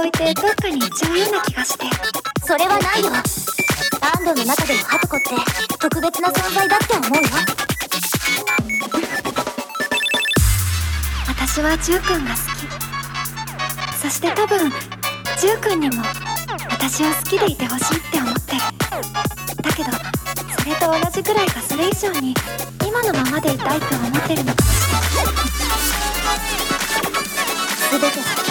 置いてどっかに重要な気がして。それはないよアンドの中でもハトコって特別な存在だって思うよ私はジュウ君が好き。そして多分ジュウ君にも私を好きでいてほしいって思ってる。だけどそれと同じくらいかそれ以上に今のままでいたいと思ってるのかもしれない。全ては